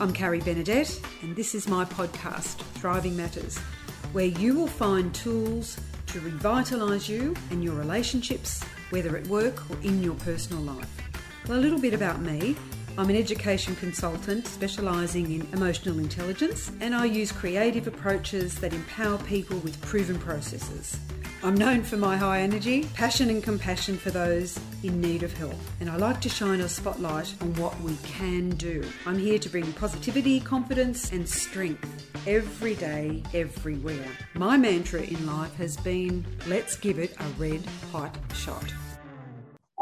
I'm Carrie Benedette, and this is my podcast, Thriving Matters, where you will find tools to revitalise you and your relationships, whether at work or in your personal life. Well, a little bit about me. I'm an education consultant specialising in emotional intelligence, and I use creative approaches that empower people with proven processes. I'm known for my high energy, passion, and compassion for those in need of help, and I like to shine a spotlight on what we can do. I'm here to bring positivity, confidence, and strength every day, everywhere. My mantra in life has been let's give it a red hot shot.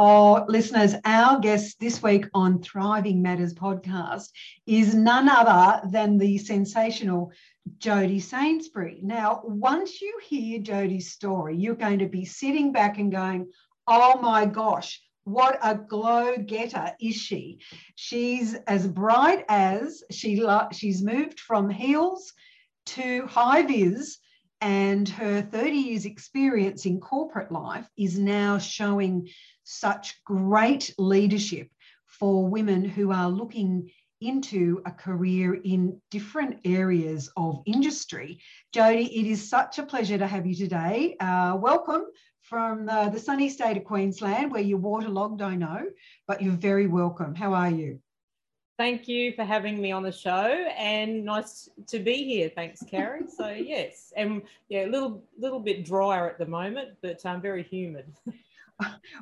Oh, listeners, our guest this week on Thriving Matters podcast is none other than the sensational Jodie Sainsbury. Now, once you hear Jodie's story, you're going to be sitting back and going, oh my gosh, what a glow getter is she? She's as bright as she she's moved from heels to high vis and her 30 years experience in corporate life is now showing such great leadership for women who are looking into a career in different areas of industry. Jody, it is such a pleasure to have you today. Uh, welcome from the, the sunny state of Queensland, where you're waterlogged, I know, but you're very welcome. How are you? Thank you for having me on the show and nice to be here. Thanks, Carrie. So yes, and yeah, a little little bit drier at the moment, but um, very humid.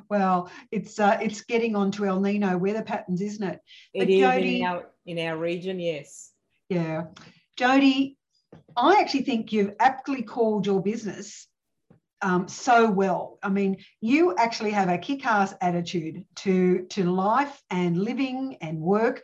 Well, it's uh, it's getting onto El Nino weather patterns, isn't it? It but is Jodie, in, our, in our region, yes. Yeah. Jody, I actually think you've aptly called your business um, so well. I mean, you actually have a kick-ass attitude to, to life and living and work,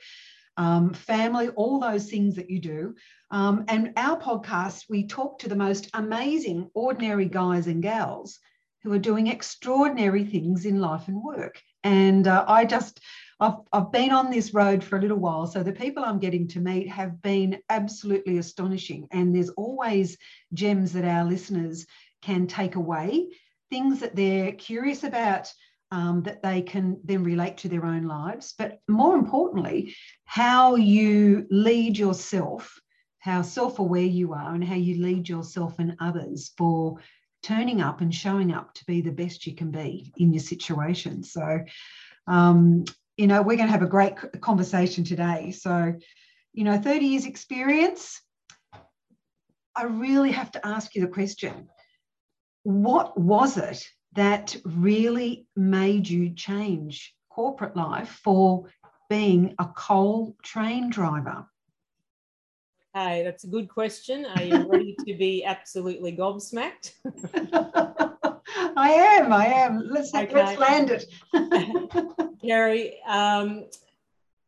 um, family, all those things that you do. Um, and our podcast, we talk to the most amazing, ordinary guys and gals who are doing extraordinary things in life and work. And uh, I just, I've, I've been on this road for a little while. So the people I'm getting to meet have been absolutely astonishing. And there's always gems that our listeners can take away, things that they're curious about. Um, that they can then relate to their own lives, but more importantly, how you lead yourself, how self aware you are, and how you lead yourself and others for turning up and showing up to be the best you can be in your situation. So, um, you know, we're going to have a great conversation today. So, you know, 30 years experience, I really have to ask you the question what was it that really made you change corporate life for being a coal train driver? Hey, that's a good question. Are you ready to be absolutely gobsmacked? I am. I am. Let's okay. let's land it. Carrie, um,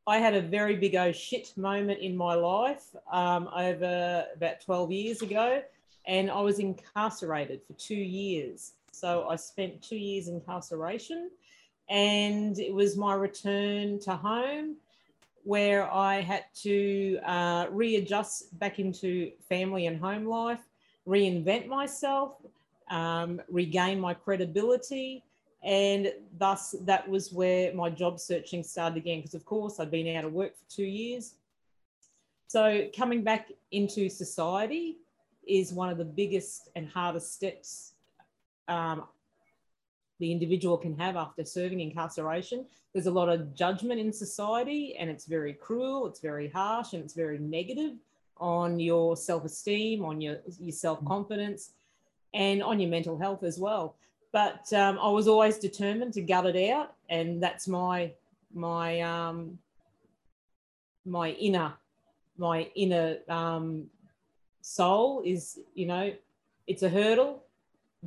I had a very big oh shit moment in my life um, over about 12 years ago, and I was incarcerated for two years. So I spent two years incarceration, and it was my return to home where I had to uh, readjust back into family and home life, reinvent myself, um, regain my credibility. And thus, that was where my job searching started again. Because, of course, I'd been out of work for two years. So, coming back into society is one of the biggest and hardest steps um, the individual can have after serving incarceration. There's a lot of judgment in society, and it's very cruel, it's very harsh, and it's very negative on your self esteem, on your, your self confidence, and on your mental health as well. But um, I was always determined to gut it out, and that's my my um, my inner my inner um, soul is you know it's a hurdle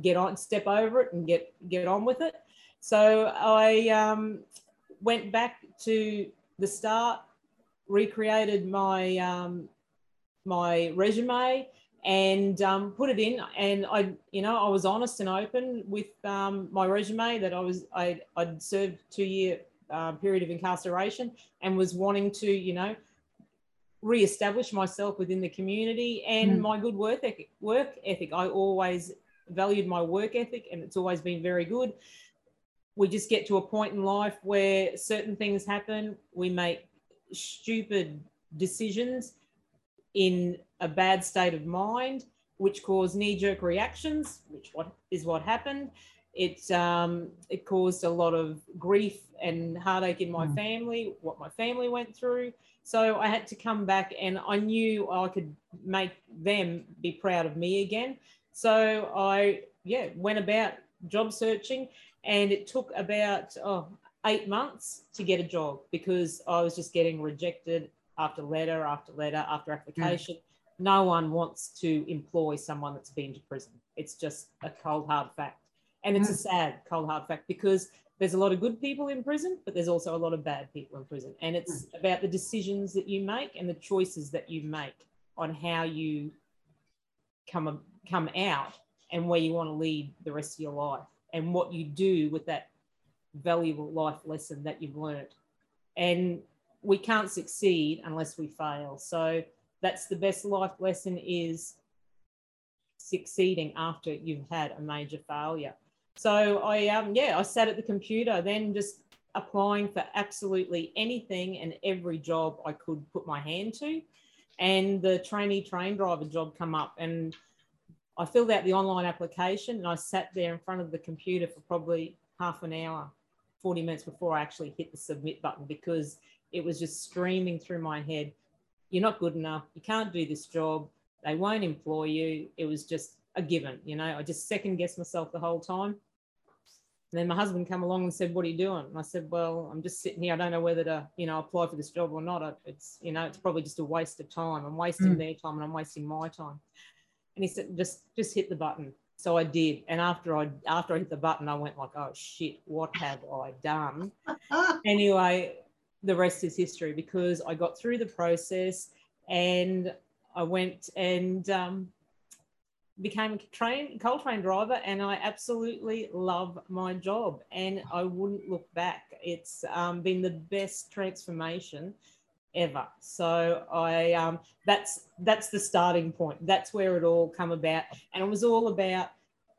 get on, step over it and get, get on with it. So I um, went back to the start, recreated my, um, my resume and um, put it in. And I, you know, I was honest and open with um, my resume that I was, I, I'd served two year uh, period of incarceration and was wanting to, you know, re-establish myself within the community and mm. my good work ethic, work ethic. I always valued my work ethic and it's always been very good. We just get to a point in life where certain things happen. We make stupid decisions in a bad state of mind, which cause knee-jerk reactions, which what is what happened. It um, it caused a lot of grief and heartache in my mm. family, what my family went through. So I had to come back, and I knew I could make them be proud of me again. So I yeah went about job searching, and it took about oh, eight months to get a job because I was just getting rejected after letter after letter after application. Mm. No one wants to employ someone that's been to prison. It's just a cold hard fact. And it's mm. a sad cold hard fact because there's a lot of good people in prison, but there's also a lot of bad people in prison. And it's mm. about the decisions that you make and the choices that you make on how you come come out and where you want to lead the rest of your life and what you do with that valuable life lesson that you've learned. And we can't succeed unless we fail. So that's the best life lesson is succeeding after you've had a major failure. So I um yeah, I sat at the computer then just applying for absolutely anything and every job I could put my hand to. And the trainee train driver job come up and I filled out the online application and I sat there in front of the computer for probably half an hour 40 minutes before I actually hit the submit button because it was just screaming through my head. You're not good enough. You can't do this job. They won't employ you. It was just a given you know. I just second guessed myself the whole time. And then my husband come along and said what are you doing? And i said well i'm just sitting here. I don't know whether to you know apply for this job or not. It's you know it's probably just a waste of time. I'm wasting mm. their time and i'm wasting my time and he said just just hit the button so I did. And after I after I hit the button, I went like, oh shit, what have I done? anyway, the rest is history because I got through the process and I went and um, became a train coal train driver and I absolutely love my job and I wouldn't look back. It's um, been the best transformation ever. So I um, that's that's the starting point. That's where it all come about, and it was all about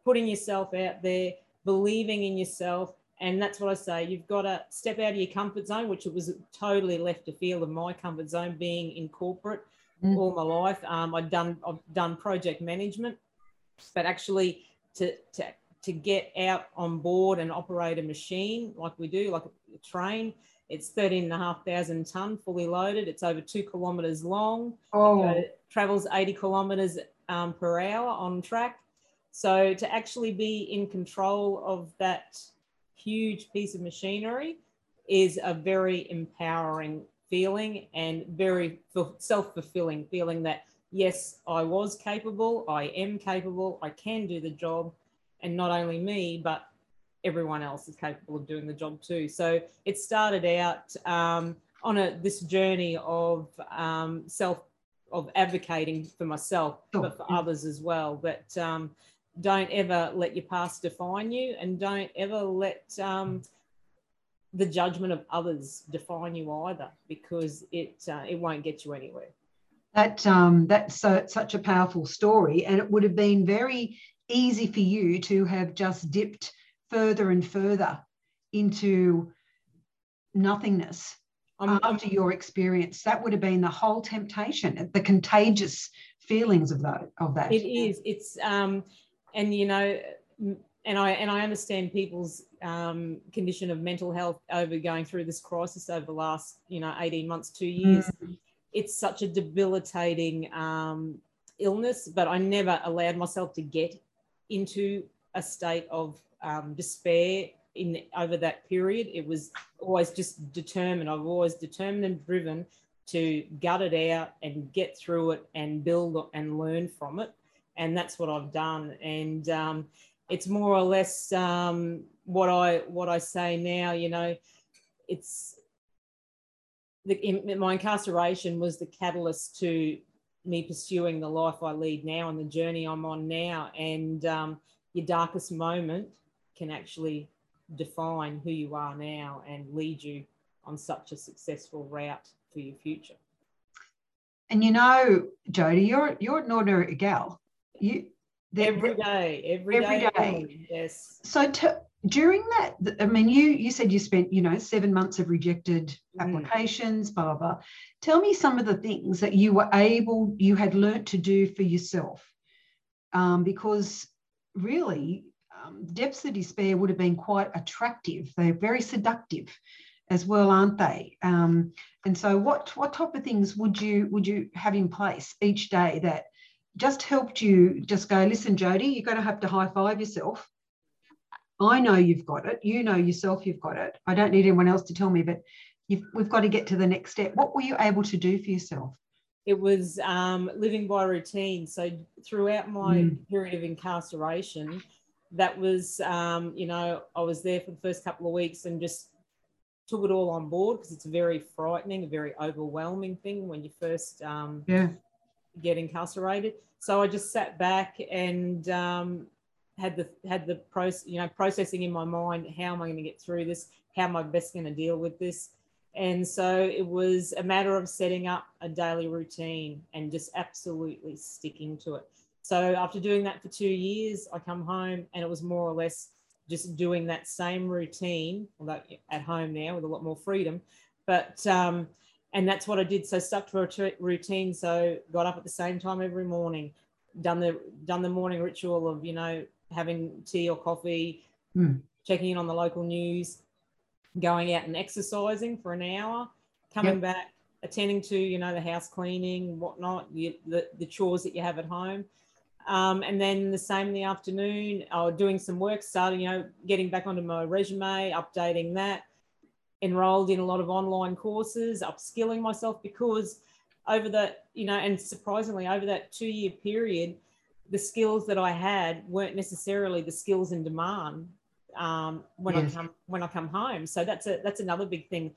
putting yourself out there, believing in yourself. And that's what I say. You've got to step out of your comfort zone, which it was totally left to field of my comfort zone, being in corporate mm. all my life. Um, I've done I've done project management, but actually to to to get out on board and operate a machine like we do, like a train, it's 13,500 tonne fully loaded. It's over two kilometres long. Oh. It travels 80 kilometres um, per hour on track. So to actually be in control of that huge piece of machinery is a very empowering feeling and very self-fulfilling feeling that yes, I was capable, I am capable, I can do the job. And not only me, but everyone else is capable of doing the job too. So it started out um, on a this journey of um, self of advocating for myself, sure. but for yeah. others as well. But um, don't ever let your past define you, and don't ever let um, the judgment of others define you either, because it uh, it won't get you anywhere. That um, that's such a powerful story, and it would have been very easy for you to have just dipped further and further into nothingness um, after your experience. That would have been the whole temptation, the contagious feelings of that. Of that. It is. It's um, and you know, and I and I understand people's um, condition of mental health over going through this crisis over the last you know eighteen months, two years. Mm. It's such a debilitating um, illness, but I never allowed myself to get into a state of um, despair in over that period. It was always just determined. I've always determined and driven to gut it out and get through it and build and learn from it. And that's what I've done. And um, it's more or less um, what I what I say now. You know, it's the, in, my incarceration was the catalyst to me pursuing the life I lead now and the journey I'm on now. And um, your darkest moment can actually define who you are now and lead you on such a successful route for your future. And you know, Jody, you're you're an ordinary gal. You every day, every, every day. day. Yes. So t- during that, I mean, you you said you spent, you know, seven months of rejected Mm. applications, blah, blah, blah. Tell me some of the things that you were able, you had learnt to do for yourself. Um, because really, um, depths of despair would have been quite attractive. They're very seductive as well, aren't they? Um, and so what what type of things would you would you have in place each day that just helped you just go, listen, Jody, you're going to have to high five yourself I know you've got it. You know yourself you've got it. I don't need anyone else to tell me, but we've got to get to the next step. What were you able to do for yourself? It was um, living by routine. So throughout my mm. period of incarceration, that was, um, you know, I was there for the first couple of weeks and just took it all on board because it's a very frightening, a very overwhelming thing when you first um, yeah. get incarcerated. So I just sat back and um, had the had the process, you know, processing in my mind. How am I going to get through this? How am I best going to deal with this? And so it was a matter of setting up a daily routine and just absolutely sticking to it. So after doing that for two years, I come home and it was more or less just doing that same routine, although at home now with a lot more freedom. But um, and that's what I did. So stuck to a routine. So got up at the same time every morning, done the done the morning ritual of you know having tea or coffee, mm. checking in on the local news, going out and exercising for an hour, coming yep. back, attending to, you know, the house cleaning, whatnot, the, the, the chores that you have at home. Um, and then the same in the afternoon, or doing some work, starting, you know, getting back onto my resume, updating that, enrolled in a lot of online courses, upskilling myself because over that, you know, and surprisingly, over that two year period, the skills that I had weren't necessarily the skills in demand um, when yes. I come when I come home. So that's a that's another big thing,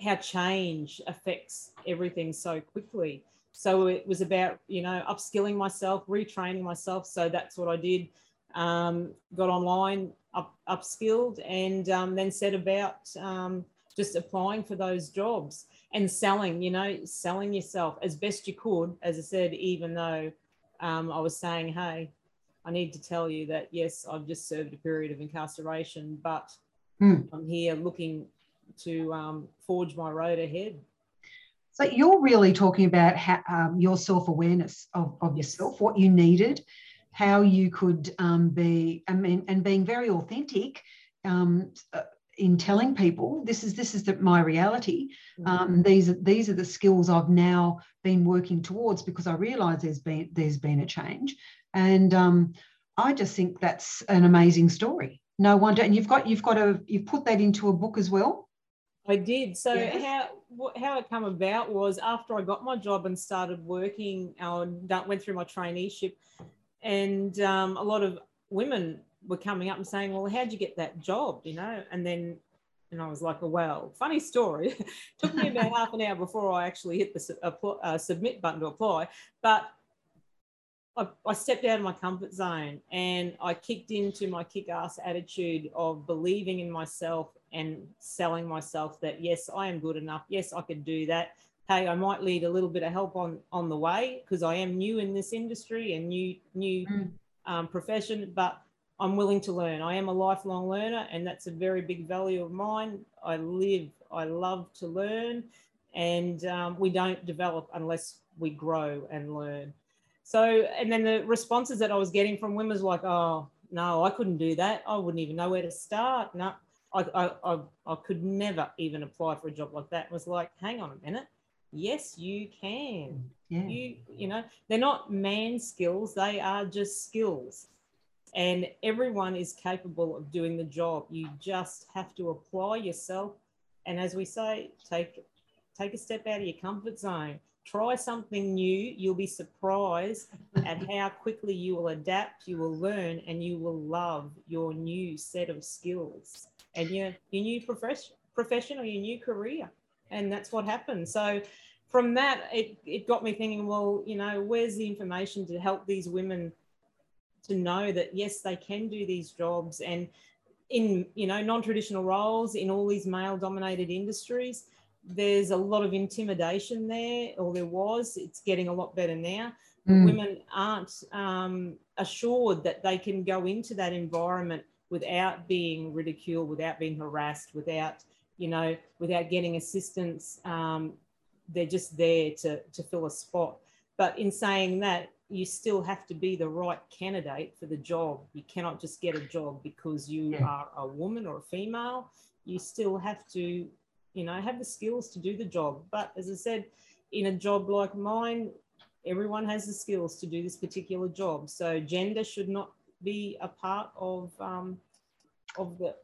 how change affects everything so quickly. So it was about you know upskilling myself, retraining myself. So that's what I did. Um, got online, up, upskilled, and um, then set about um, just applying for those jobs and selling. You know, selling yourself as best you could. As I said, even though um, I was saying, hey, I need to tell you that yes, I've just served a period of incarceration, but mm. I'm here looking to um, forge my road ahead. So you're really talking about how, um, your self awareness of, of yourself, what you needed, how you could um, be, I mean, and being very authentic. Um, uh, in telling people this is this is the, my reality mm-hmm. um, these are these are the skills i've now been working towards because i realize there's been there's been a change and um, i just think that's an amazing story no wonder and you've got you've got a you've put that into a book as well i did so yes. how how it came about was after i got my job and started working i went through my traineeship and um, a lot of women were coming up and saying, "Well, how'd you get that job?" You know, and then and I was like, oh, "Well, funny story. Took me about half an hour before I actually hit the uh, submit button to apply, but." I, I stepped out of my comfort zone and I kicked into my kick ass attitude of believing in myself and selling myself that yes, I am good enough. Yes, I could do that. Hey, I might need a little bit of help on on the way because I am new in this industry and new new mm. um, profession, but I'm willing to learn. I am a lifelong learner, and that's a very big value of mine. I live, I love to learn, and um, we don't develop unless we grow and learn. So, and then the responses that I was getting from women was like, oh, no, I couldn't do that. I wouldn't even know where to start. No, I, I, I, I could never even apply for a job like that. It was like, hang on a minute. Yes, you can. Yeah. You, you know, they're not man skills. They are just skills and everyone is capable of doing the job. You just have to apply yourself. And as we say, take take a step out of your comfort zone. Try something new. You'll be surprised at how quickly you will adapt, you will learn, and you will love your new set of skills and your, your new profession, profession or your new career. And that's what happened. So from that, it, it got me thinking, well, you know, where's the information to help these women to know that yes, they can do these jobs and in you know non-traditional roles in all these male-dominated industries. There's a lot of intimidation there, or there was. It's getting a lot better now. Mm. Women aren't um, assured that they can go into that environment without being ridiculed, without being harassed, without, you know, without getting assistance. Um, they're just there to, to fill a spot. But in saying that, you still have to be the right candidate for the job. You cannot just get a job because you yeah. are a woman or a female. You still have to, you know, have the skills to do the job. But as I said, in a job like mine, everyone has the skills to do this particular job. So gender should not be a part of um, of the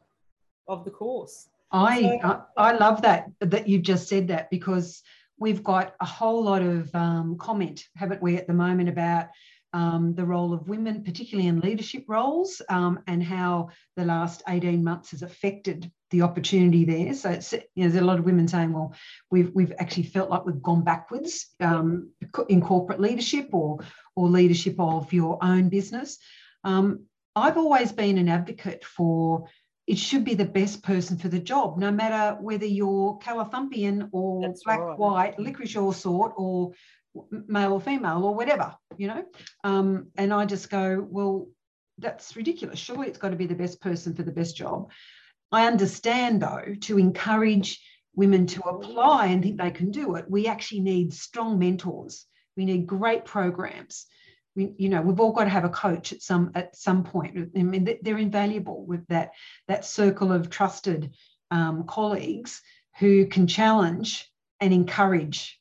of the course. I, so, I I love that that you've just said that because we've got a whole lot of um, comment, haven't we, at the moment about um, the role of women, particularly in leadership roles, um, and how the last 18 months has affected the opportunity there. So it's, you know, there's a lot of women saying, well, we've, we've actually felt like we've gone backwards um, in corporate leadership or, or leadership of your own business. Um, I've always been an advocate for it should be the best person for the job, no matter whether you're Calathumpian or That's black, right. white, licorice or sort, or male or female or whatever, you know. Um, and I just go, well, that's ridiculous. Surely it's got to be the best person for the best job. I understand, though, to encourage women to apply and think they can do it, we actually need strong mentors. We need great programs you know we've all got to have a coach at some at some point. I mean they're invaluable with that that circle of trusted um, colleagues who can challenge and encourage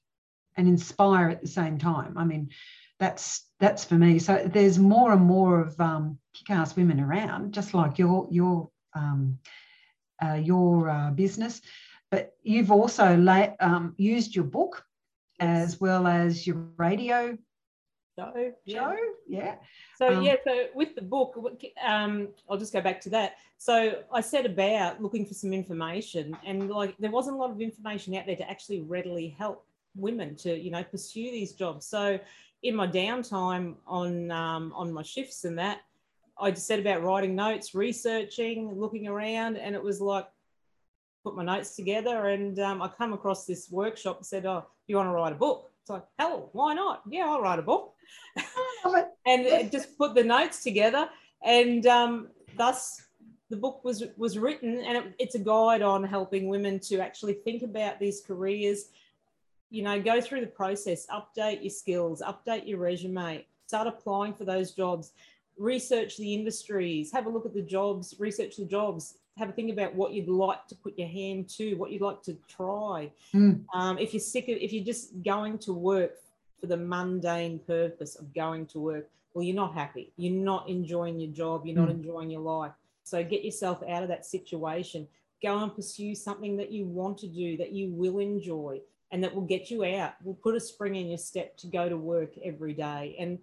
and inspire at the same time. I mean that's that's for me. So there's more and more of um, kick-ass women around just like your your um, uh, your uh, business. But you've also la- um, used your book as well as your radio Yeah. Show, yeah. So um, yeah, so with the book, um, I'll just go back to that. So I set about looking for some information, and like there wasn't a lot of information out there to actually readily help women to you know pursue these jobs. So in my downtime on um, on my shifts and that, I just set about writing notes, researching, looking around, and it was like put my notes together, and um, I come across this workshop and said, "Oh, you want to write a book?" It's like, hell, why not? Yeah, I'll write a book. and just put the notes together. And um, thus the book was, was written and it, it's a guide on helping women to actually think about these careers, you know, go through the process, update your skills, update your resume, start applying for those jobs, research the industries, have a look at the jobs, research the jobs, have a think about what you'd like to put your hand to, what you'd like to try. Mm. Um, if you're sick of, if you're just going to work for the mundane purpose of going to work, well, you're not happy. You're not enjoying your job. You're not mm. enjoying your life. So get yourself out of that situation. Go and pursue something that you want to do, that you will enjoy, and that will get you out. Will put a spring in your step to go to work every day. And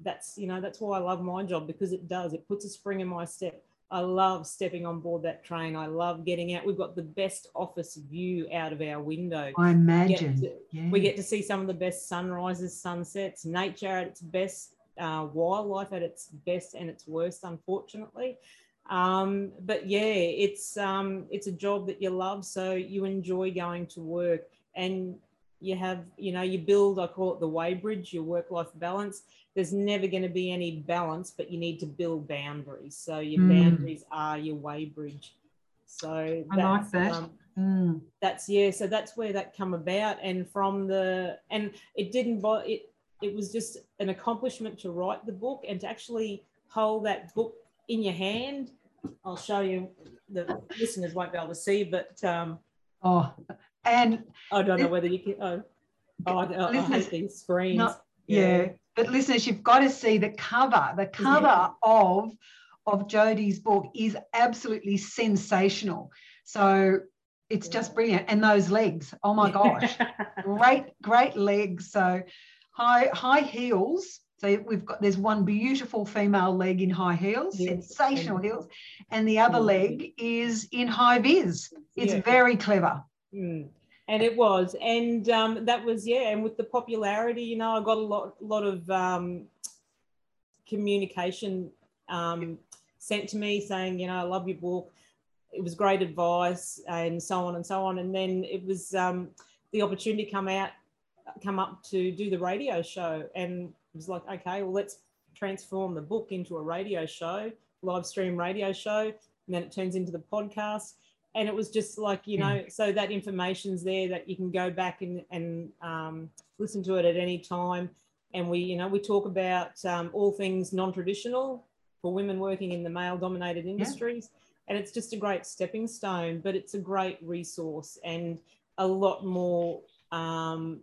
that's, you know, that's why I love my job because it does. It puts a spring in my step I love stepping on board that train. I love getting out. We've got the best office view out of our window. I imagine. We get to, yeah. we get to see some of the best sunrises, sunsets, nature at its best, uh, wildlife at its best and its worst, unfortunately. Um, but yeah, it's um, it's a job that you love, so you enjoy going to work, and you have you know you build. I call it the weighbridge, your work-life balance there's never going to be any balance, but you need to build boundaries. So your mm. boundaries are your way bridge. So I like that. Um, mm. That's yeah. So that's where that come about, and from the and it didn't. It it was just an accomplishment to write the book and to actually hold that book in your hand. I'll show you. The listeners won't be able to see, but um, oh, and I don't know whether you can. Oh, oh I, I hate these screens. Not, yeah. yeah. But listeners, you've got to see the cover. The cover yeah. of of Jodie's book is absolutely sensational. So it's just brilliant. And those legs, oh my gosh, great, great legs. So high high heels. So we've got there's one beautiful female leg in high heels, yes. sensational heels, and the other leg is in high vis. It's yeah. very clever. Mm and it was. And um, that was yeah and with the popularity you know i got a lot lot of um, communication um, sent to me saying you know i love your book. It was great advice and so on and so on. And then it was um, the opportunity come out come up to do the radio show. And it was like okay well let's transform the book into a radio show live stream radio show. And then it turns into the podcast and it was just like you know so that information's there that you can go back and and um, listen to it at any time. And we you know we talk about um, all things non-traditional for women working in the male dominated industries. Yeah. and it's just a great stepping stone but it's a great resource and a lot more um,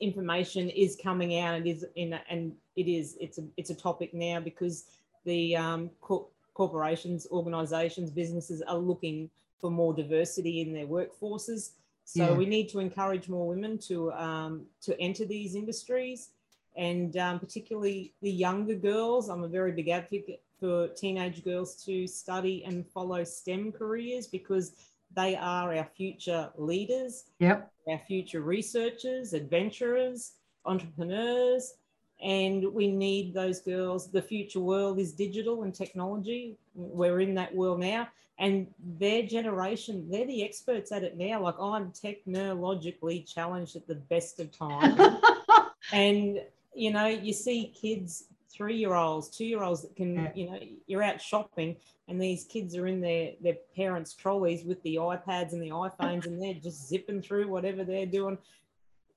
information is coming out and is in and it is it's a it's a topic now because the um, co- corporations organizations businesses are looking for more diversity in their workforces. So yeah. we need to encourage more women to um, to enter these industries, and um, particularly the younger girls. I'm a very big advocate for teenage girls to study and follow STEM careers because they are our future leaders, yep. our future researchers, adventurers, entrepreneurs, and we need those girls. The future world is digital and technology. We're in that world now, and their generation they're the experts at it now. Like i'm technologically challenged at the best of times. And you know you see kids three year olds two year olds that can you know you're out shopping and these kids are in their their parents trolleys with the ipads and the iphones and they're just zipping through whatever they're doing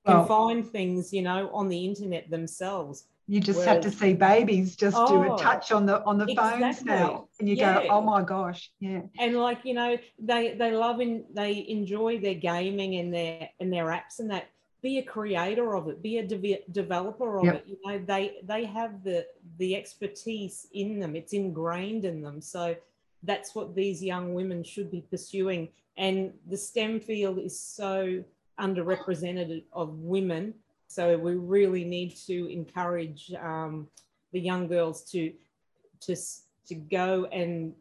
can well, find things you know on the internet themselves you just Whereas, have to see babies just oh, do a oh, touch on the on the exactly. phones now, and you yeah. go, "Oh my gosh, yeah." And like you know, they they love and they enjoy their gaming and their and their apps and that. Be a creator of it. Be a de- developer of yep. it. You know, they they have the the expertise in them. It's ingrained in them. So that's what these young women should be pursuing. And the STEM field is so underrepresented of women so we really need to encourage um, the young girls to, to, to go and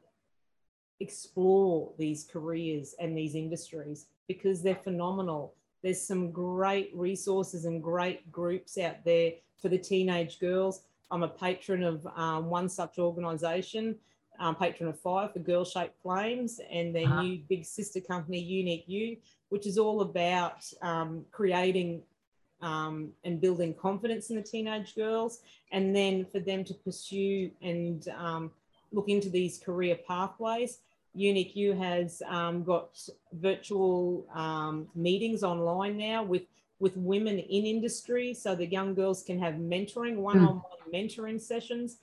explore these careers and these industries because they're phenomenal. There's some great resources and great groups out there for the teenage girls. I'm a patron of um, one such organisation, um, patron of fire for Girl Shaped Flames, and their uh-huh. new big sister company, Unique You, which is all about um, creating um, and building confidence in the teenage girls, and then for them to pursue and um, look into these career pathways. Unique You has um, got virtual um, meetings online now with with women in industry, so the young girls can have mentoring, one-on-one mm. mentoring sessions.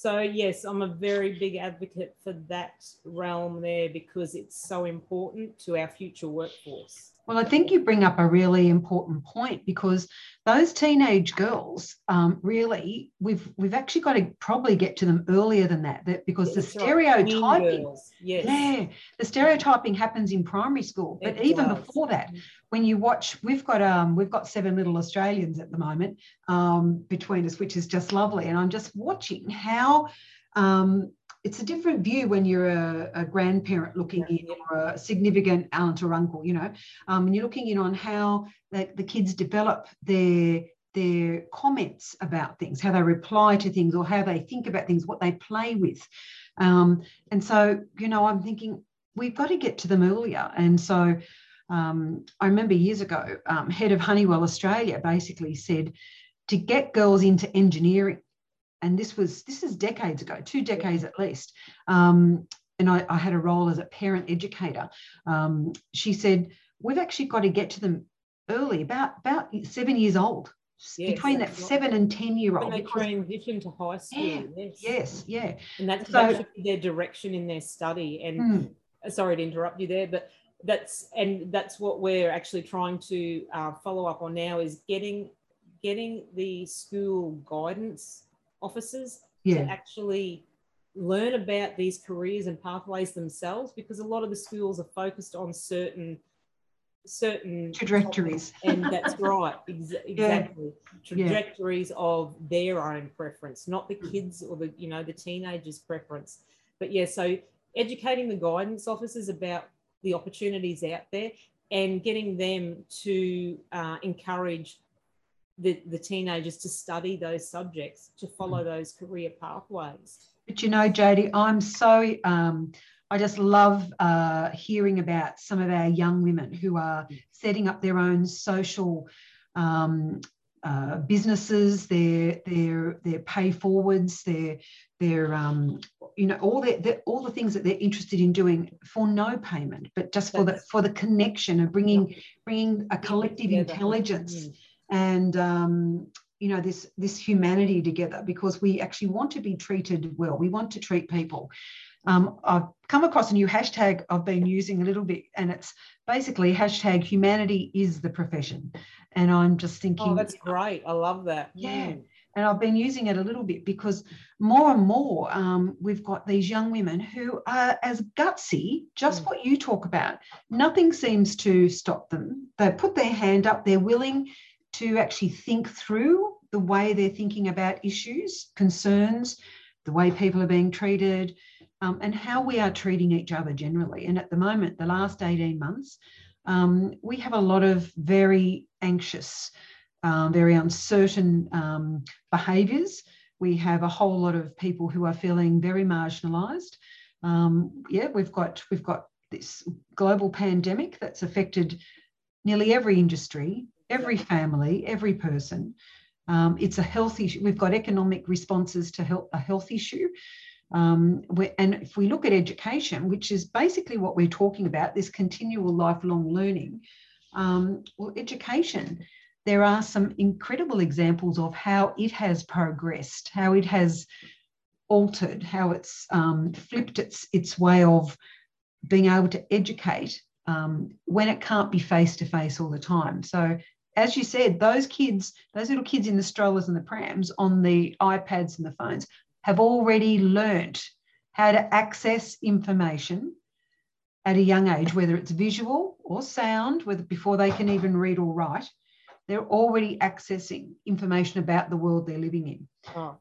So yes, I'm a very big advocate for that realm there because it's so important to our future workforce. Well, I think you bring up a really important point because those teenage girls, um, really, we've we've actually got to probably get to them earlier than that. That because the stereotyping, yes. yeah, the stereotyping happens in primary school, but it even does. before that, when you watch, we've got um, we've got seven little Australians at the moment um, between us, which is just lovely, and I'm just watching how um, it's a different view when you're a, a grandparent looking in or a significant aunt or uncle, you know, um, and you're looking in on how the, the kids develop their their comments about things, how they reply to things, or how they think about things, what they play with. Um, and so, you know, I'm thinking we've got to get to them earlier. And so, um, I remember years ago, um, head of Honeywell Australia basically said to get girls into engineering, and this was this is decades ago, two decades at least. Um, and I, I, had a role as a parent educator. Um, she said we've actually got to get to them early, about about seven years old. Yes, between that seven and ten year old. When they transition to high school. Yeah, yes. yes, yeah. And that's so, that should be their direction in their study. And hmm. sorry to interrupt you there, but that's and that's what we're actually trying to uh, follow up on now is getting getting the school guidance officers yeah. to actually learn about these careers and pathways themselves because a lot of the schools are focused on certain certain trajectories and that's right ex- exactly yeah. trajectories yeah. of their own preference not the kids or the you know the teenagers preference but yeah so educating the guidance officers about the opportunities out there and getting them to uh, encourage the, the teenagers to study those subjects, to follow mm. those career pathways. But you know, Jodie, I'm so, um, I just love uh, hearing about some of our young women who are mm. setting up their own social um, uh, businesses, their their their pay forwards, their their um, you know all the, the, all the things that they're interested in doing for no payment but just for the for the connection of bringing bringing a collective intelligence mm. And um, you know this this humanity together because we actually want to be treated well we want to treat people um, I've come across a new hashtag I've been using a little bit, and it's basically hashtag humanity is the profession. And I'm just thinking, oh, that's great. I love that. Yeah. Mm. And I've been using it a little bit because more and more um, we've got these young women who are as gutsy, just mm. what you talk about. Nothing seems to stop them. They put their hand up, they're willing to actually think through the way they're thinking about issues, concerns, the way people are being treated, um, and how we are treating each other generally. And at the moment, the last 18 months, um, we have a lot of very anxious, um, very uncertain um, behaviours. We have a whole lot of people who are feeling very marginalised. Um, yeah, we've got we've got this global pandemic that's affected nearly every industry, every family, every person. Um, it's a health issue. We've got economic responses to a health issue. Um, and if we look at education, which is basically what we're talking about, this continual lifelong learning, um, well, education, there are some incredible examples of how it has progressed, how it has altered, how it's um, flipped its, its way of being able to educate um, when it can't be face to face all the time. So, as you said, those kids, those little kids in the strollers and the prams on the iPads and the phones, have already learnt how to access information at a young age, whether it's visual or sound, whether before they can even read or write, they're already accessing information about the world they're living in. Oh,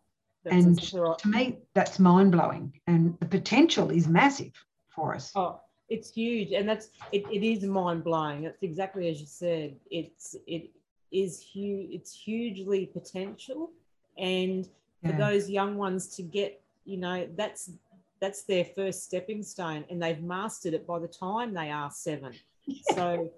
and to me, that's mind blowing, and the potential is massive for us. Oh, it's huge, and that's it. It is mind blowing. It's exactly as you said. It's it is huge. It's hugely potential, and for those young ones to get you know that's that's their first stepping stone and they've mastered it by the time they are seven so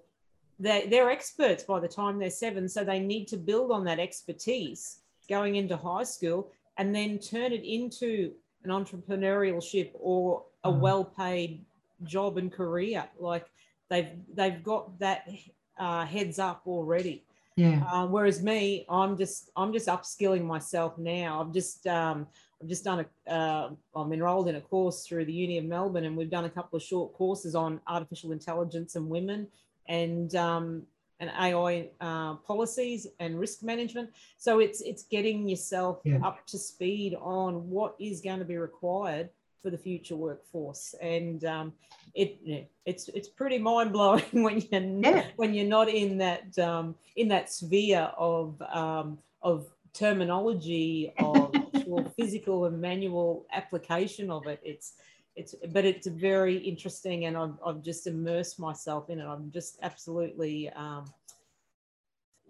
they're, they're experts by the time they're seven so they need to build on that expertise going into high school and then turn it into an entrepreneurship or a mm. well-paid job and career like they've they've got that uh, heads up already yeah. Um, whereas me, I'm just I'm just upskilling myself now. I've just um, I've just done a uh, I'm enrolled in a course through the Uni of Melbourne, and we've done a couple of short courses on artificial intelligence and women and um, and AI uh, policies and risk management. So it's it's getting yourself yeah. up to speed on what is going to be required for the future workforce. And um, it it's it's pretty mind blowing when you're yeah. when you're not in that um, in that sphere of um, of terminology of physical and manual application of it. It's it's but it's very interesting, and I've, I've just immersed myself in it. I'm just absolutely um,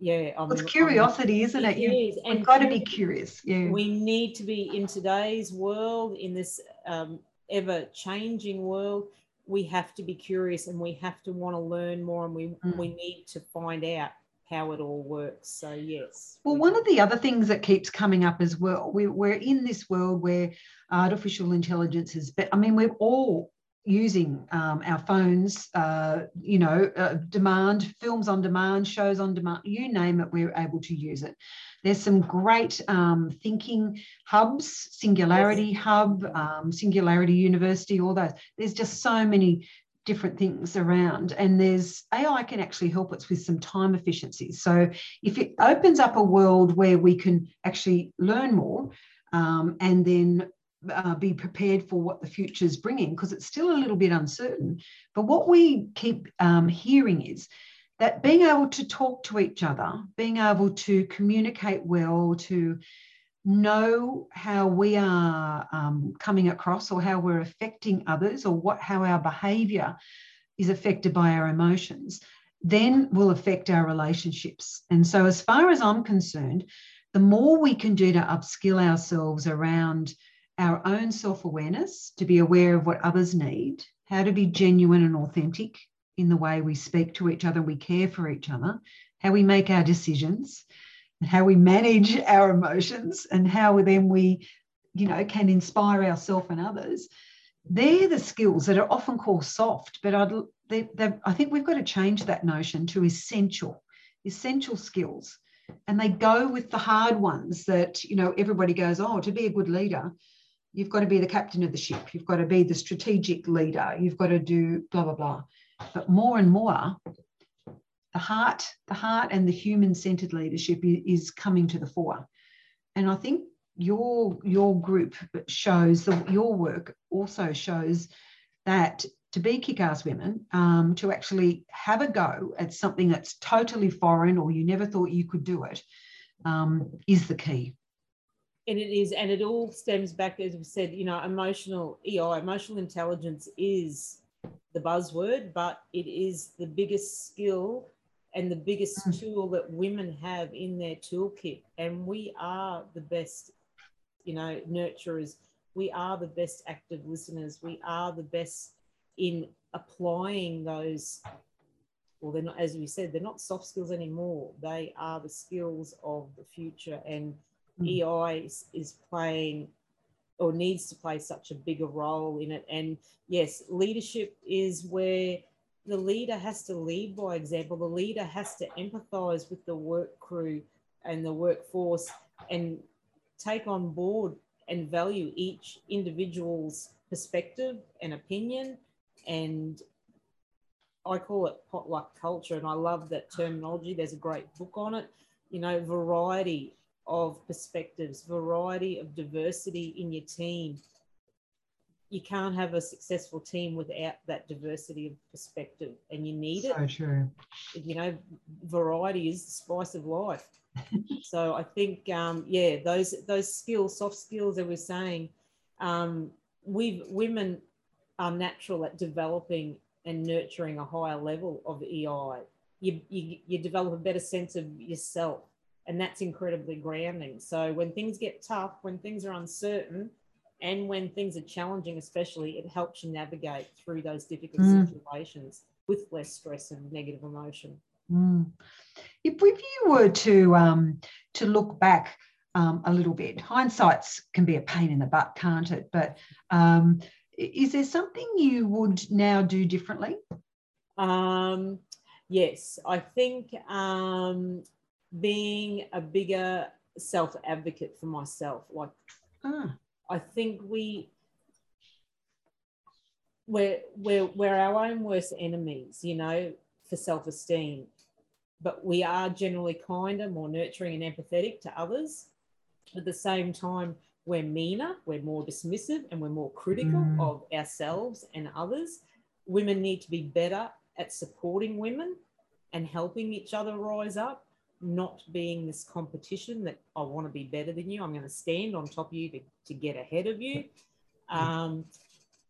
yeah I'm, it's curiosity I'm, isn't it, it you, and got to be curious yeah we need to be in today's world in this um, ever changing world we have to be curious and we have to want to learn more and we mm. we need to find out how it all works so yes well one of the other things that keeps coming up as well we, we're in this world where artificial intelligence is but i mean we're all using um, our phones, uh, you know, uh, demand, films on demand, shows on demand, you name it, we're able to use it. There's some great um, thinking hubs, Singularity yes. Hub, um, Singularity University, all those. There's just so many different things around and there's AI can actually help us with some time efficiency. So if it opens up a world where we can actually learn more um, and then uh, be prepared for what the future is bringing because it's still a little bit uncertain. But what we keep um, hearing is that being able to talk to each other, being able to communicate well, to know how we are um, coming across or how we're affecting others or what how our behavior is affected by our emotions then will affect our relationships and so as far as i'm concerned the more we can do to upskill ourselves around our own self awareness, to be aware of what others need, how to be genuine and authentic in the way we speak to each other, we care for each other, how we make our decisions, how we manage our emotions, and how then we you know, can inspire ourselves and others. They're the skills that are often called soft, but I'd, they, I think we've got to change that notion to essential, essential skills. And they go with the hard ones that, you know, everybody goes, oh, to be a good leader, you've got to be the captain of the ship, you've got to be the strategic leader, you've got to do blah, blah, blah. But more and more, the heart, the heart and the human-centered leadership is coming to the fore. And I think your your group shows that your work also shows that to be kick-ass women, um, to actually have a go at something that's totally foreign or you never thought you could do it, um, is the key. And it is, and it all stems back, as we said, you know, emotional EI, emotional intelligence is the buzzword, but it is the biggest skill and the biggest mm. tool that women have in their toolkit. And we are the best, you know, nurturers. We are the best active listeners. We are the best in applying those. Well, they're not, as we said, they're not soft skills anymore. They are the skills of the future. And. Mm. EI is, is playing or needs to play such a bigger role in it. And yes, leadership is where the leader has to lead by example. The leader has to empathize with the work crew and the workforce and take on board and value each individual's perspective and opinion. And I call it potluck culture, and I love that terminology. There's a great book on it. You know, variety of perspectives, variety of diversity in your team, you can't have a successful team without that diversity of perspective and you need so it. true. You know, variety is the spice of life. so I think, um, yeah, those those skills, soft skills that we're saying, um, we women are natural at developing and nurturing a higher level of EI. You, you, you develop a better sense of yourself, and that's incredibly grounding. So when things get tough, when things are uncertain, and when things are challenging, especially, it helps you navigate through those difficult mm. situations with less stress and negative emotion. Mm. If, if you were to um, to look back um, a little bit, hindsight can be a pain in the butt, can't it? But um, is there something you would now do differently? Um, yes, I think um, being a bigger self advocate for myself, like ah. I think we we're we're we're our own worst enemies, you know, for self-esteem. But we are generally kinder, more nurturing and empathetic to others. At the same time, we're meaner, we're more dismissive, and we're more critical mm. of ourselves and others. Women need to be better at supporting women and helping each other rise up not being this competition that I want to be better than you. I'm going to stand on top of you to, to get ahead of you. Um,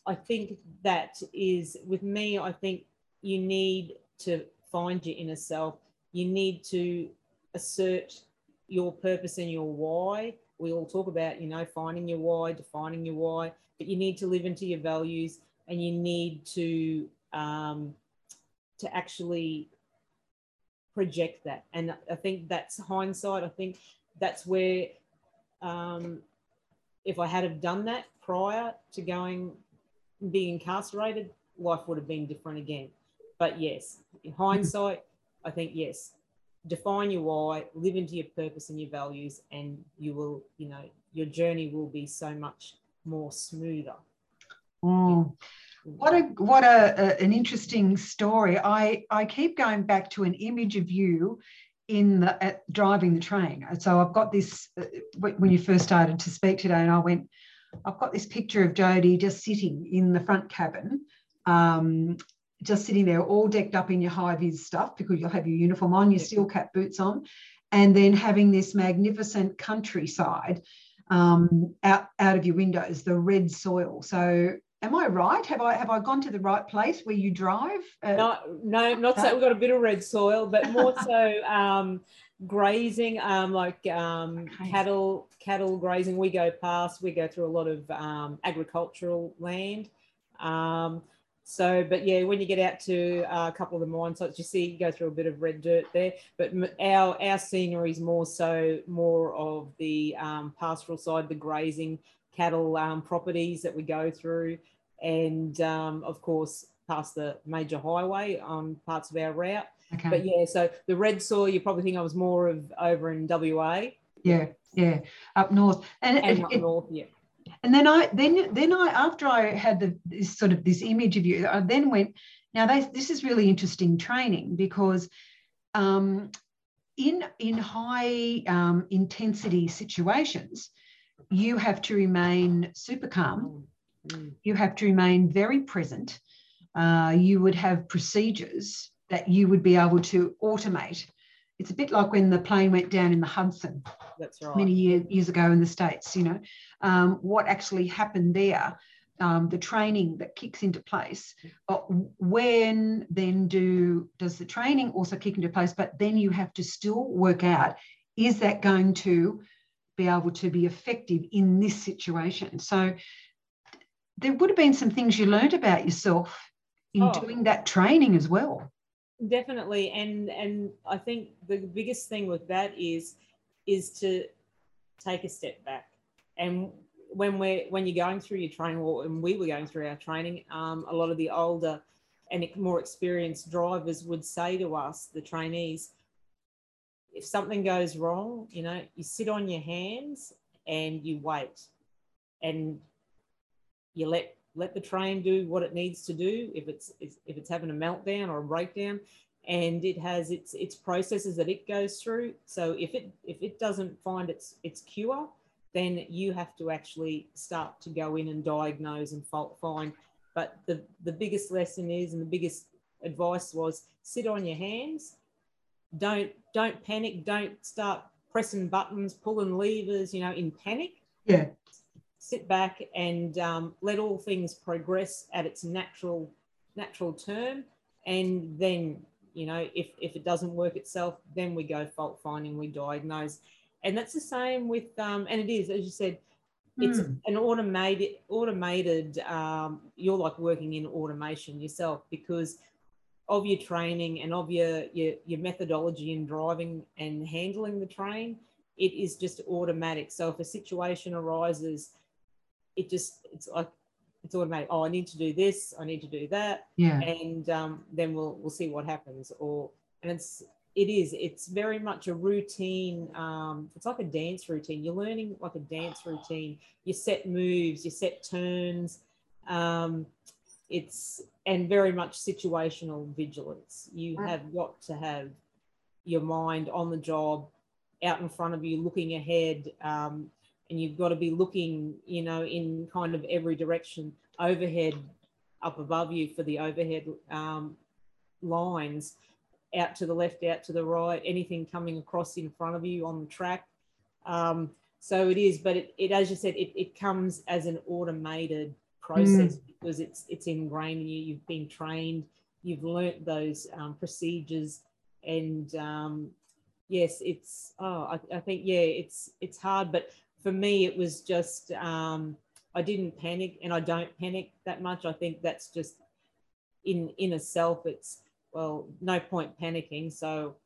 I think that is with me, I think you need to find your inner self. You need to assert your purpose and your why. We all talk about, you know, finding your why, defining your why, but you need to live into your values and you need to um, to actually project that. And I think that's hindsight. I think that's where, um, if I had have done that prior to going being incarcerated, life would have been different again. But yes, in hindsight, I think yes, define your why, live into your purpose and your values, and you will, you know, your journey will be so much more smoother. Mm. What a what a, a, an interesting story. I I keep going back to an image of you in the at driving the train. So I've got this uh, when you first started to speak today, and I went, I've got this picture of Jody just sitting in the front cabin, um, just sitting there, all decked up in your high vis stuff because you'll have your uniform on, your steel cap boots on, and then having this magnificent countryside um, out out of your windows, the red soil. So Am I right? Have I have I gone to the right place where you drive? Uh, no, no, not so. We've got a bit of red soil, but more so um, grazing, um, like um, okay. cattle, cattle grazing. We go past. We go through a lot of um, agricultural land. Um, So, but yeah, when you get out to uh, a couple of the mine sites, you see you go through a bit of red dirt there. But our our scenery is more so more of the um, pastoral side, the grazing cattle um, properties that we go through, and um, of course past the major highway on parts of our route. Okay. But yeah, so the red soil, you probably think I was more of over in WA. Yeah, yeah, up north, and, and it, up it, north, yeah and then I then then I after I had the this sort of this image of you, I then went. Now they, this is really interesting training because um, in in high um, intensity situations, you have to remain super calm. Mm. You have to remain very present. Uh, you would have procedures that you would be able to automate it's a bit like when the plane went down in the Hudson right. many year, years ago in the States, you know, um, what actually happened there, um, the training that kicks into place. But when then do does the training also kick into place? But then you have to still work out, is that going to be able to be effective in this situation? So there would have been some things you learned about yourself in oh. doing that training as well. Definitely and and i think the biggest thing with that is is to take a step back. And when we're when you're going through your training or when we were going through our training um, a lot of the older and more experienced drivers would say to us the trainees if something goes wrong you know you sit on your hands and you wait. And you let let the train do what it needs to do if it's if it's having a meltdown or a breakdown and it has its its processes that it goes through. So if it if it doesn't find its its cure then you have to actually start to go in and diagnose and find. But the the biggest lesson is and the biggest advice was sit on your hands. Don't don't panic. Don't start pressing buttons pulling levers you know in panic. Yeah sit back and um, let all things progress at its natural natural term and then you know if, if it doesn't work itself then we go fault finding we diagnose. And that's the same with um, and it is as you said it's mm. an automated automated um, you're like working in automation yourself because of your training and of your, your your methodology in driving and handling the train it is just automatic. So if a situation arises it just it's like it's automatic. Oh, I need to do this. I need to do that. Yeah. And um, then we'll we'll see what happens. Or and it's it is it's very much a routine. Um, it's like a dance routine. You're learning like a dance routine. You set moves. You set turns. Um, it's and very much situational vigilance. You have got to have your mind on the job, out in front of you, looking ahead. Um, and you've got to be looking, you know, in kind of every direction, overhead, up above you for the overhead um, lines, out to the left, out to the right, anything coming across in front of you on the track. Um, so it is, but it, it as you said, it, it comes as an automated process mm. because it's it's ingrained in you. You've been trained, you've learnt those um, procedures, and um, yes, it's oh, I, I think yeah, it's it's hard, but for me, it was just um, I didn't panic, and I don't panic that much. I think that's just in in itself. It's well, no point panicking. So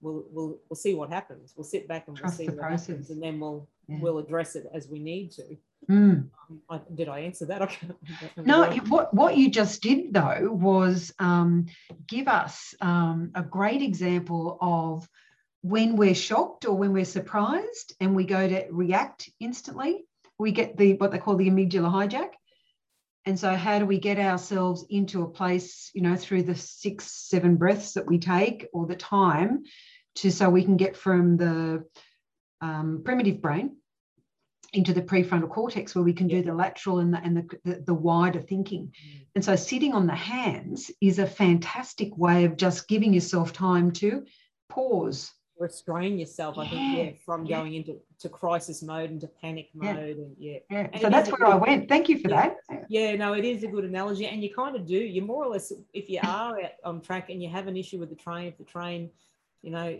we'll we'll we'll see what happens. We'll sit back and we'll see what process. happens, and then we'll yeah. we'll address it as we need to. Mm. Um, I, did I answer that? no. What what you just did though was um, give us um, a great example of when we're shocked or when we're surprised and we go to react instantly, we get the what they call the amygdala hijack. And so, how do we get ourselves into a place, you know, through the six, seven breaths that we take or the time to so we can get from the um, primitive brain into the prefrontal cortex where we can do the lateral and the, and the, the, the wider thinking. Mm. And so, sitting on the hands is a fantastic way of just giving yourself time to pause restrain yourself, I think, yeah, from yeah. going into to crisis mode and to panic mode. Yeah. And yeah. yeah. And so that's where good, I went. Thank you for that. Yeah, no, it is a good analogy. And you kind of do. You more or less, if you are on track and you have an issue with the train, if the train, you know,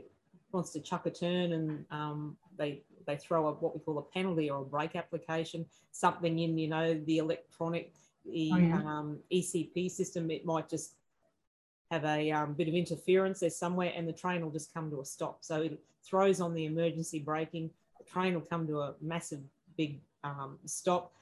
wants to chuck a turn and um, they they throw a what we call a penalty or a brake application, something in, you know, the electronic the Oh, yeah. um, ECP system, it might just have a um, bit of interference there somewhere and the train will just come to a stop. So it throws on the emergency braking, the train will come to a massive big um, stop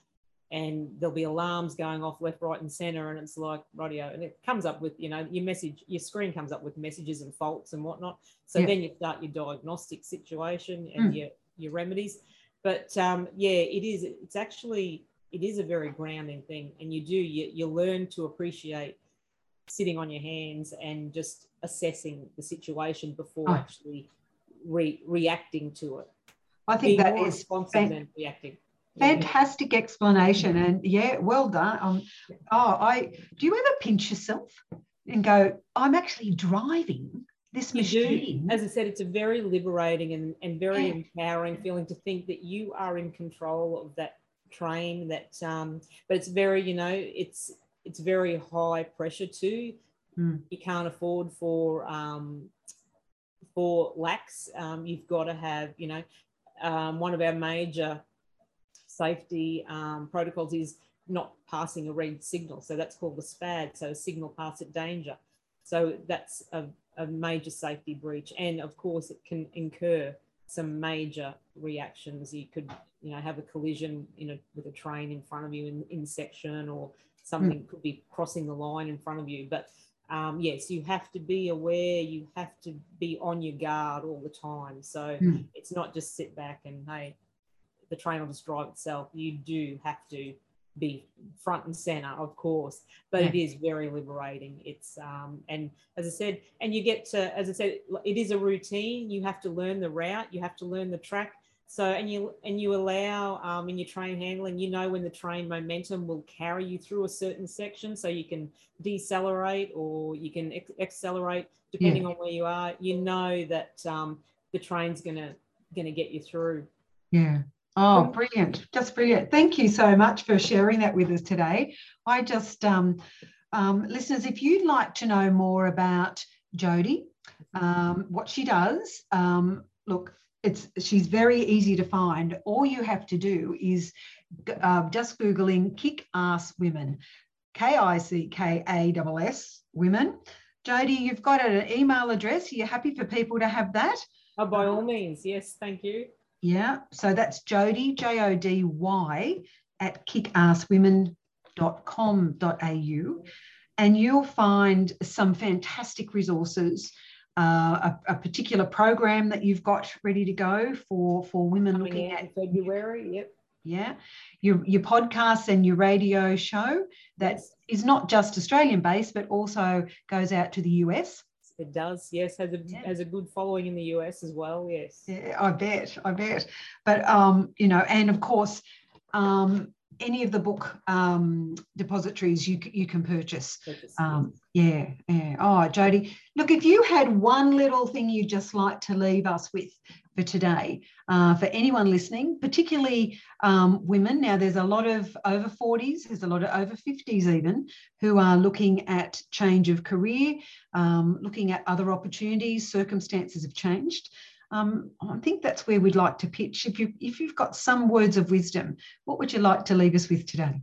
and there'll be alarms going off left, right, and center. And it's like radio, and it comes up with you know your message, your screen comes up with messages and faults and whatnot. So Yeah. then you start your diagnostic situation and Mm. your your remedies. But um, yeah, it is. It's actually it is a very grounding thing, and you do you you learn to appreciate sitting on your hands and just assessing the situation before Oh. actually re- reacting to it. I think Being that is responsive fan- reacting. Yeah. fantastic explanation. And yeah, well done. Um, oh, I do you ever pinch yourself and go, I'm actually driving this You do. machine? As I said, it's a very liberating and, and very Yeah. empowering feeling to think that you are in control of that train. That, um, but it's very, you know, it's it's very high pressure too. Mm. You can't afford for um, for lax. Um, you've got to have, you know, um, one of our major safety um, protocols is not passing a red signal. So that's called a SPAD, so signal pass at danger. So that's a, a major safety breach. And of course, it can incur some major reactions. You could, you know, have a collision in a, with a train in front of you in, in section or something could be crossing the line in front of you. But um, yes, you have to be aware, you have to be on your guard all the time. So Mm. it's not just sit back and, hey, the train will just drive itself. You do have to be front and center, of course, but it is very liberating. It's um, and as I said, and you get to, as I said, it is a routine. You have to learn the route. You have to learn the track. So and you and you allow um, in your train handling, you know when the train momentum will carry you through a certain section, so you can decelerate or you can accelerate depending on where you are. You know that um, the train's gonna gonna get you through. Yeah. Oh, brilliant. Just brilliant. Thank you so much for sharing that with us today. I just, um, um, listeners, if you'd like to know more about Jody, um, what she does, um, look, it's she's very easy to find. All you have to do is uh, just Googling kick ass women, K I C K A S S women. Jody, you've got an email address. Are you happy for people to have that? Oh, by all means, yes, thank you. Yeah, so that's Jody, J O D Y, at kickasswomen.com.au. And you'll find some fantastic resources, uh, a, a particular program that you've got ready to go for, for women Coming looking at February, yep. yeah, your, your podcast and your radio show that Yes, is not just Australian based, but also goes out to the US. it does. Yes, has a Yeah. has a good following in the US as well. Yes. Yeah, I bet, I bet. But um, you know, and of course, um, any of the book um, depositories you you can purchase. Um, yeah, yeah. Oh, Jody, look, if you had one little thing you'd just like to leave us with for today, uh, for anyone listening, particularly um, women. Now, there's a lot of over 40s, there's a lot of over 50s even, who are looking at change of career, um, looking at other opportunities. Circumstances have changed. Um, I think that's where we'd like to pitch. If you if you've got some words of wisdom, what would you like to leave us with today?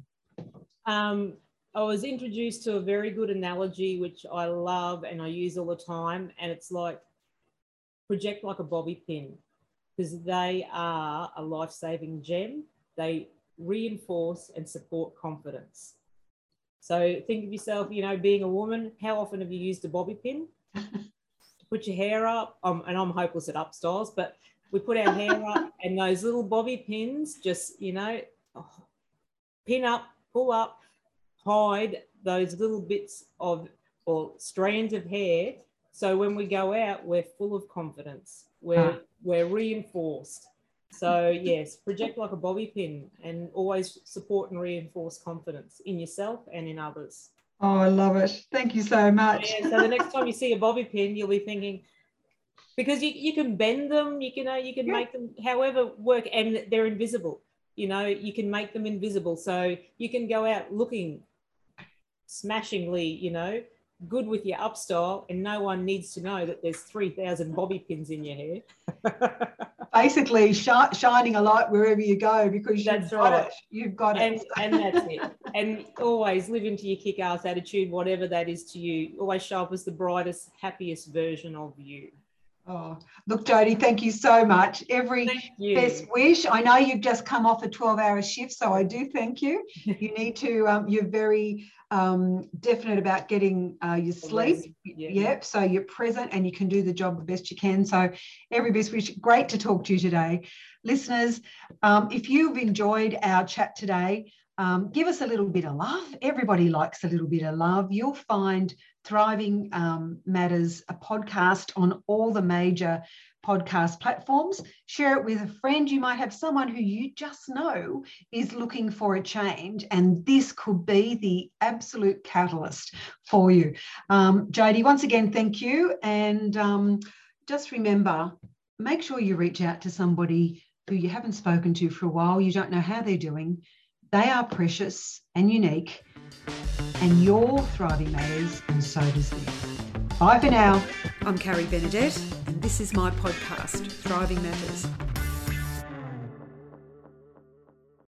Um, I was introduced to a very good analogy, which I love and I use all the time, and it's like project like a bobby pin, because they are a life-saving gem. They reinforce and support confidence. So think of yourself, you know, being a woman. How often have you used a bobby pin put your hair up? Um, and I'm hopeless at up styles, but we put our hair up, and those little bobby pins just, you know, oh, pin up, pull up, hide those little bits of or strands of hair. So when we go out, we're full of confidence. We're Ah. we're reinforced. So yes, project like a bobby pin and always support and reinforce confidence in yourself and in others. Oh, I love it. Thank you so much. Yeah, so the next time you see a bobby pin, you'll be thinking, because you, you can bend them, you can uh, you can Yeah. make them however work, and they're invisible. You know, you can make them invisible, so you can go out looking smashingly, you know, good with your upstyle, and no one needs to know that there's three thousand bobby pins in your hair. basically sh- shining a light wherever you go because you've That's got right. it. You've got and, it. and that's it. And always live into your kick ass attitude, whatever that is to you. Always show up as the brightest, happiest version of you. Oh, look, Jody, thank you so much. Every best wish. I know you've just come off a 12 hour shift, so I do thank you. You need to, um, you're very um, definite about getting uh, your sleep. Yeah. Yep. So you're present and you can do the job the best you can. So every best wish. Great to talk to you today. Listeners, um, if you've enjoyed our chat today, um, give us a little bit of love. Everybody likes a little bit of love. You'll find Thriving um, Matters, a podcast on all the major podcast platforms. Share it with a friend. You might have someone who you just know is looking for a change, and this could be the absolute catalyst for you. Um, once again, thank you. And um, just remember make sure you reach out to somebody who you haven't spoken to for a while, you don't know how they're doing. They are precious and unique, and your thriving matters, and so does theirs. Bye for now. I'm Carrie Benedette, this is my podcast, Thriving Matters.